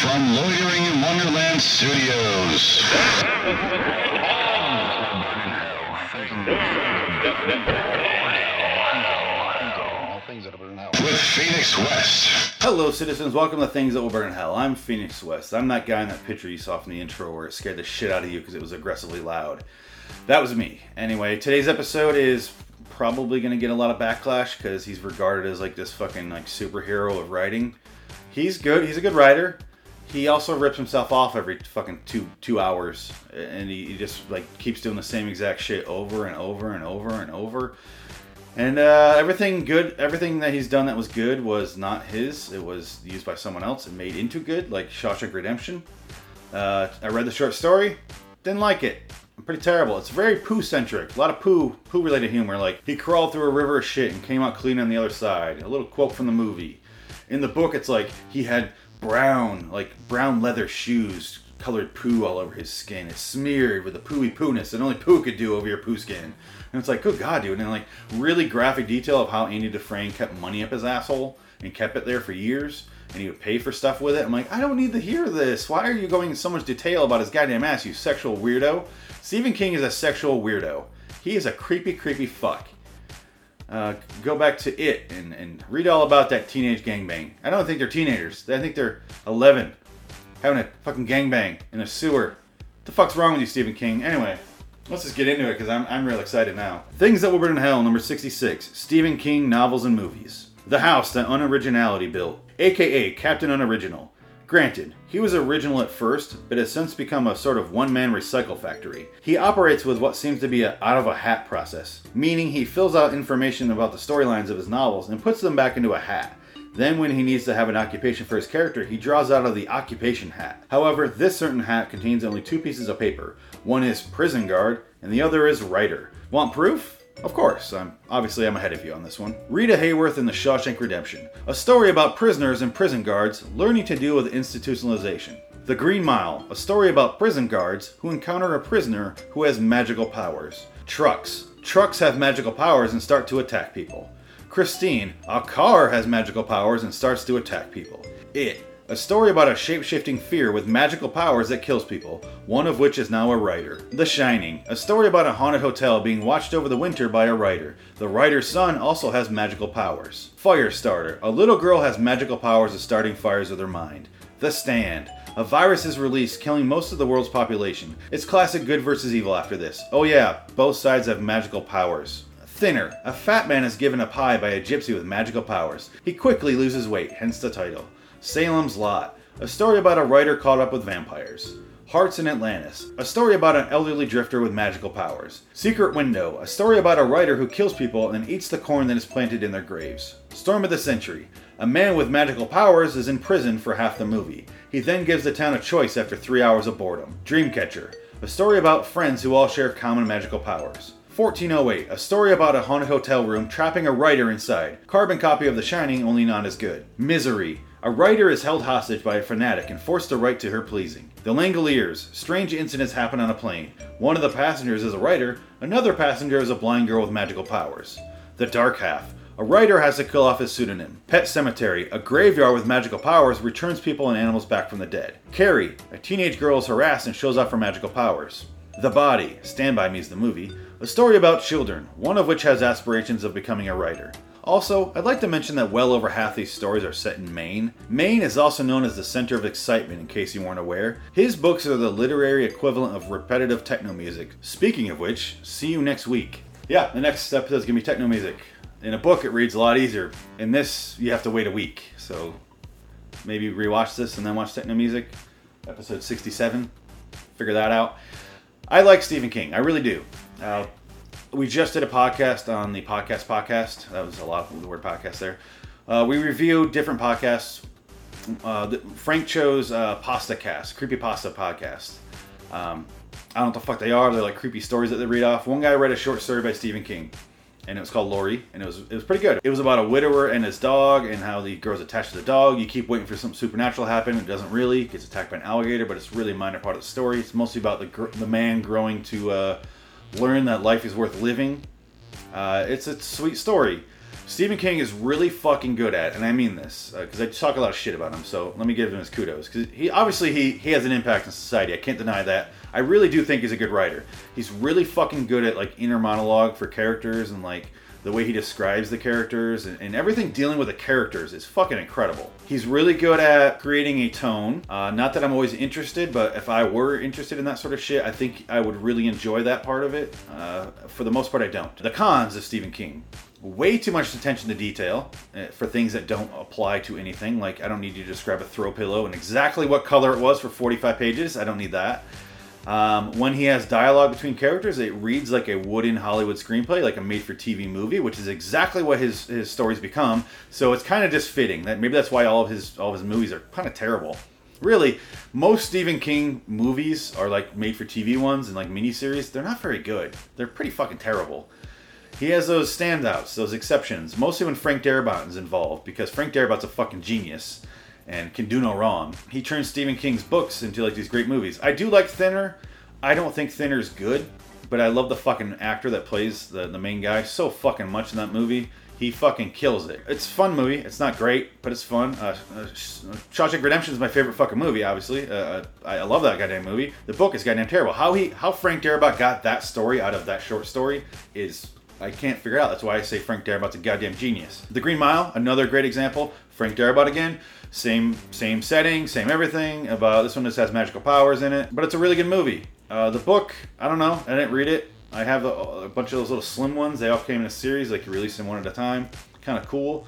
from Loitering in Wonderland Studios. With Phoenix West. Hello, citizens. Welcome to Things That Will Burn in Hell. I'm Phoenix West. I'm that guy in that picture you saw from the intro where it scared the shit out of you because it was aggressively loud. That was me. Anyway, today's episode is probably going to get a lot of backlash because he's regarded as like this fucking like superhero of writing. He's good. He's a good writer. He also rips himself off every fucking two two hours, and he, he just like keeps doing the same exact shit over and over and over and over. And uh, everything good, everything that he's done that was good was not his. It was used by someone else and made into good, like Shawshank Redemption. Uh, I read the short story, didn't like it. Pretty terrible. It's very poo centric. A lot of poo, poo related humor. Like he crawled through a river of shit and came out clean on the other side. A little quote from the movie. In the book, it's like he had brown, like brown leather shoes, colored poo all over his skin. It's smeared with the pooey pooness that only poo could do over your poo skin. And it's like, good God, dude. And like really graphic detail of how Andy Dufresne kept money up his asshole and kept it there for years. And he would pay for stuff with it. I'm like, I don't need to hear this. Why are you going in so much detail about his goddamn ass, you sexual weirdo? Stephen King is a sexual weirdo. He is a creepy, creepy fuck. Uh, go back to it and, and read all about that teenage gangbang. I don't think they're teenagers. I think they're 11 having a fucking gangbang in a sewer. What the fuck's wrong with you, Stephen King? Anyway, let's just get into it because I'm, I'm real excited now. Things That Will Burn in Hell, number 66 Stephen King Novels and Movies. The House That Unoriginality Built, aka Captain Unoriginal. Granted, he was original at first, but has since become a sort of one man recycle factory. He operates with what seems to be an out of a hat process, meaning he fills out information about the storylines of his novels and puts them back into a hat. Then, when he needs to have an occupation for his character, he draws out of the occupation hat. However, this certain hat contains only two pieces of paper. One is prison guard, and the other is writer. Want proof? Of course, I'm obviously I'm ahead of you on this one. Rita Hayworth in The Shawshank Redemption, a story about prisoners and prison guards learning to deal with institutionalization. The Green Mile, a story about prison guards who encounter a prisoner who has magical powers. Trucks, trucks have magical powers and start to attack people. Christine, a car has magical powers and starts to attack people. It, a story about a shape shifting fear with magical powers that kills people, one of which is now a writer. The Shining, a story about a haunted hotel being watched over the winter by a writer. The writer's son also has magical powers. Firestarter, a little girl has magical powers of starting fires with her mind. The Stand, a virus is released, killing most of the world's population. It's classic good versus evil after this. Oh, yeah, both sides have magical powers. Thinner, a fat man is given a pie by a gypsy with magical powers. He quickly loses weight, hence the title. Salem's Lot, a story about a writer caught up with vampires. Hearts in Atlantis, a story about an elderly drifter with magical powers. Secret Window, a story about a writer who kills people and eats the corn that is planted in their graves. Storm of the Century, a man with magical powers is in prison for half the movie. He then gives the town a choice after three hours of boredom. Dreamcatcher, a story about friends who all share common magical powers. 1408, a story about a haunted hotel room trapping a writer inside. Carbon copy of The Shining, only not as good. Misery, a writer is held hostage by a fanatic and forced to write to her pleasing. The Langoliers, strange incidents happen on a plane. One of the passengers is a writer, another passenger is a blind girl with magical powers. The Dark Half, a writer has to kill off his pseudonym. Pet Sematary, a graveyard with magical powers, returns people and animals back from the dead. Carrie, a teenage girl is harassed and shows off her magical powers. The Body, Stand By Me is the movie, a story about children, one of which has aspirations of becoming a writer. Also, I'd like to mention that well over half these stories are set in Maine. Maine is also known as the center of excitement, in case you weren't aware. His books are the literary equivalent of repetitive techno music. Speaking of which, see you next week. Yeah, the next episode is gonna be techno music. In a book, it reads a lot easier. In this, you have to wait a week. So maybe rewatch this and then watch techno music. Episode 67. Figure that out. I like Stephen King. I really do. Uh, we just did a podcast on the podcast podcast. That was a lot of the word podcast there. Uh, we review different podcasts. Uh, Frank chose uh, Pasta Cast, Creepy Pasta podcast. Um, I don't know what the fuck they are. They're like creepy stories that they read off. One guy read a short story by Stephen King, and it was called Laurie, and it was it was pretty good. It was about a widower and his dog, and how the girl's attached to the dog. You keep waiting for something supernatural to happen. It doesn't really. Gets attacked by an alligator, but it's really a minor part of the story. It's mostly about the gr- the man growing to uh, learn that life is worth living. Uh, it's a sweet story. Stephen King is really fucking good at, and I mean this because I talk a lot of shit about him. So let me give him his kudos because he obviously he he has an impact on society. I can't deny that. I really do think he's a good writer. He's really fucking good at like inner monologue for characters and like the way he describes the characters and, and, everything dealing with the characters is fucking incredible. He's really good at creating a tone. Uh, not that I'm always interested, but if I were interested in that sort of shit, I think I would really enjoy that part of it. Uh, for the most part, I don't. The cons of Stephen King way too much attention to detail uh, for things that don't apply to anything. Like, I don't need you to describe a throw pillow and exactly what color it was for 45 pages. I don't need that. Um, when he has dialogue between characters, it reads like a wooden Hollywood screenplay, like a made-for-TV movie, which is exactly what his his stories become. So it's kind of just fitting that maybe that's why all of his all of his movies are kind of terrible. Really, most Stephen King movies are like made-for-TV ones and like miniseries. They're not very good. They're pretty fucking terrible. He has those standouts, those exceptions, mostly when Frank Darabont's involved, because Frank Darabont's a fucking genius and can do no wrong. He turns Stephen King's books into like these great movies. I do like Thinner. I don't think Thinner's good, but I love the fucking actor that plays the, the main guy so fucking much in that movie. He fucking kills it. It's a fun movie. It's not great, but it's fun. Uh, uh, Shawshank Redemption is my favorite fucking movie. Obviously, uh, I, I love that goddamn movie. The book is goddamn terrible. How he, how Frank Darabont got that story out of that short story is I can't figure out. That's why I say Frank Darabont's a goddamn genius. The Green Mile, another great example. Frank Darabont again, same same setting, same everything. About this one just has magical powers in it, but it's a really good movie. Uh, the book, I don't know. I didn't read it. I have a, a, bunch of those little slim ones. They all came in a series. Like you release them one at a time. Kind of cool.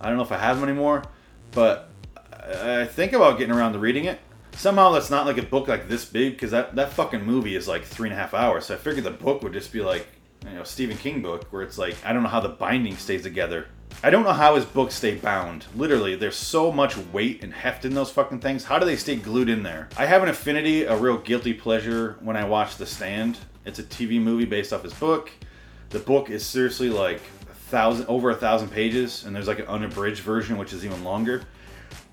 I don't know if I have them anymore, but I think about getting around to reading it. Somehow that's not like a book like this big because that, that fucking movie is like three and a half hours. So I figured the book would just be like you know Stephen King book where it's like I don't know how the binding stays together. I don't know how his books stay bound. Literally, there's so much weight and heft in those fucking things. How do they stay glued in there? I have an affinity, a real guilty pleasure when I watch The Stand. It's a TV movie based off his book. The book is seriously like a thousand, over a thousand pages, and there's like an unabridged version which is even longer.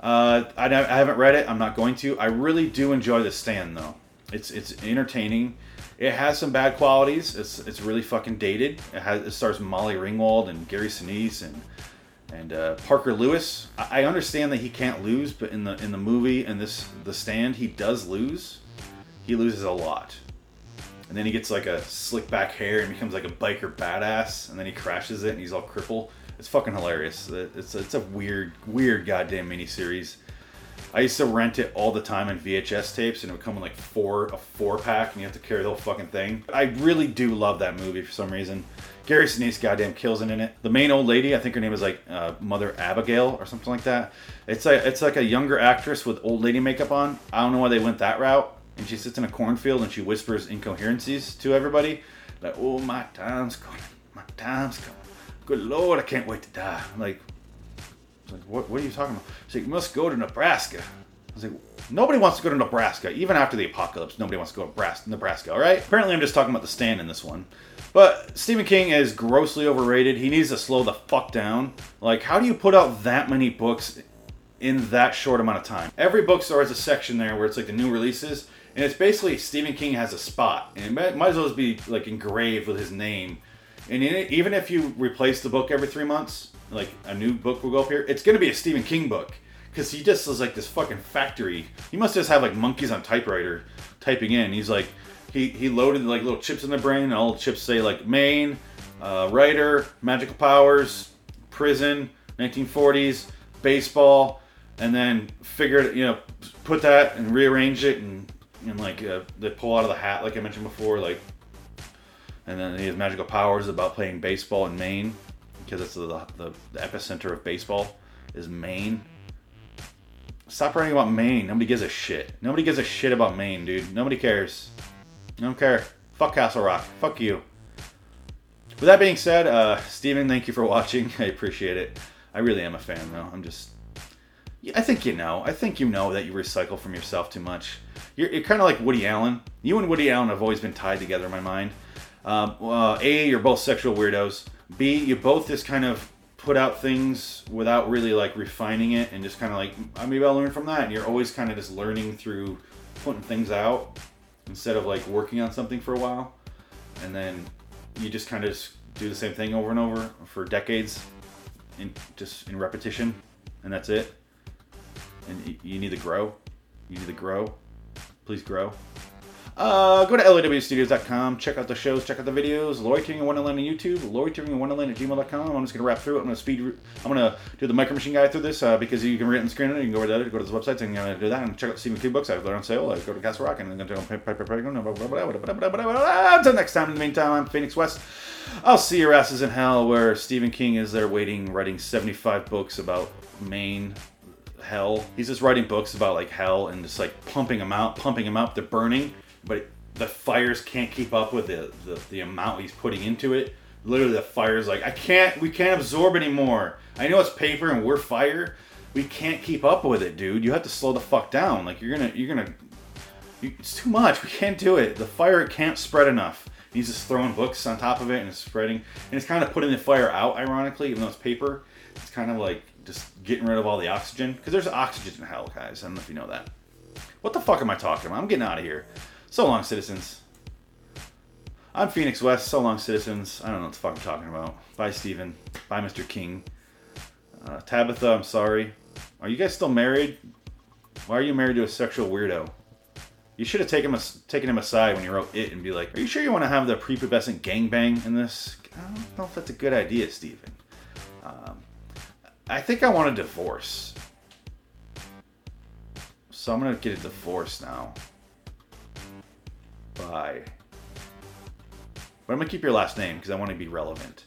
Uh, I, I haven't read it. I'm not going to. I really do enjoy The Stand though. It's it's entertaining. It has some bad qualities. It's it's really fucking dated. It has it stars Molly Ringwald and Gary Sinise and and uh, Parker Lewis. I, I understand that he can't lose, but in the in the movie and this the stand, he does lose. He loses a lot, and then he gets like a slick back hair and becomes like a biker badass, and then he crashes it and he's all crippled. It's fucking hilarious. It's it's a weird weird goddamn miniseries. I used to rent it all the time in VHS tapes, and it would come in like four a four pack, and you have to carry the whole fucking thing. I really do love that movie for some reason. Gary Sinise goddamn kills it in it. The main old lady, I think her name is like uh, Mother Abigail or something like that. It's like it's like a younger actress with old lady makeup on. I don't know why they went that route. And she sits in a cornfield and she whispers incoherencies to everybody, like, "Oh, my time's coming, my time's coming. Good lord, I can't wait to die." I'm like, like, what, what are you talking about? She's like, you must go to Nebraska. I was like, nobody wants to go to Nebraska. Even after the apocalypse, nobody wants to go to Nebraska, all right? Apparently, I'm just talking about the stand in this one. But Stephen King is grossly overrated. He needs to slow the fuck down. Like, how do you put out that many books in that short amount of time? Every bookstore has a section there where it's like the new releases, and it's basically Stephen King has a spot, and it might, as well be like engraved with his name. And even if you replace the book every three months, like a new book will go up here, it's gonna be a Stephen King book because he just is like this fucking factory. He must just have like monkeys on typewriter typing in. He's like he he loaded like little chips in the brain, and all the chips say like Maine, uh, writer, magical powers, prison, 1940s, baseball, and then figured you know put that and rearrange it and and like uh, they pull out of the hat like I mentioned before like. And then he has magical powers about playing baseball in Maine because it's the, the, the epicenter of baseball is Maine. Stop writing about Maine. Nobody gives a shit. Nobody gives a shit about Maine, dude. Nobody cares. I don't care. Fuck Castle Rock. Fuck you. With that being said, uh, Steven, thank you for watching. I appreciate it. I really am a fan, though. I'm just. I think you know. I think you know that you recycle from yourself too much. You're, you're kind of like Woody Allen. You and Woody Allen have always been tied together in my mind. Um, uh, a, you're both sexual weirdos. B, you both just kind of put out things without really like refining it and just kind of like I maybe I'll learn from that. And you're always kind of just learning through putting things out instead of like working on something for a while, and then you just kind of do the same thing over and over for decades. in just in repetition, and that's it. And you need to grow. You need to grow. Please grow. Uh, go to lawstudios.com, check out the shows, check out the videos, Loitering in Wonderland on YouTube, Loitering in Wonderland at gmail.com. I'm just to wrap through it. I'm to speed, I'm to do the Micro Machine guide through this uh, because you can read it on the screen. You can go over there, go to this website, and uh, do that, and check out Stephen King books. They're on sale. I go to Castle Rock, and then go to Until next time, in the meantime, I'm Phoenix West. I'll see your asses in hell where Stephen King is there waiting, writing 75 books about Maine hell. He's just writing books about like hell and just like pumping them out, pumping them up. They're burning, but the fires can't keep up with the, the, the amount he's putting into it. Literally, the fire's like, I can't, we can't absorb anymore. I know it's paper and we're fire. We can't keep up with it, dude. You have to slow the fuck down. Like you're gonna, you're gonna. You, it's too much. We can't do it. The fire can't spread enough. He's just throwing books on top of it and it's spreading, and it's kind of putting the fire out. Ironically, even though it's paper, it's kind of like just getting rid of all the oxygen because there's oxygen in hell, guys. I don't know if you know that. What the fuck am I talking about? I'm getting out of here. So long, citizens. I'm Phoenix West. So long, citizens. I don't know what the fuck I'm talking about. Bye, Stephen. Bye, Mr. King. Uh, Tabitha, I'm sorry. Are you guys still married? Why are you married to a sexual weirdo? You should have taken him, taken him aside when you wrote it and be like, "Are you sure you want to have the prepubescent gangbang in this?" I don't know if that's a good idea, Stephen. Um, I think I want a divorce, so I'm gonna get a divorce now. But I'm gonna keep your last name because I want to be relevant.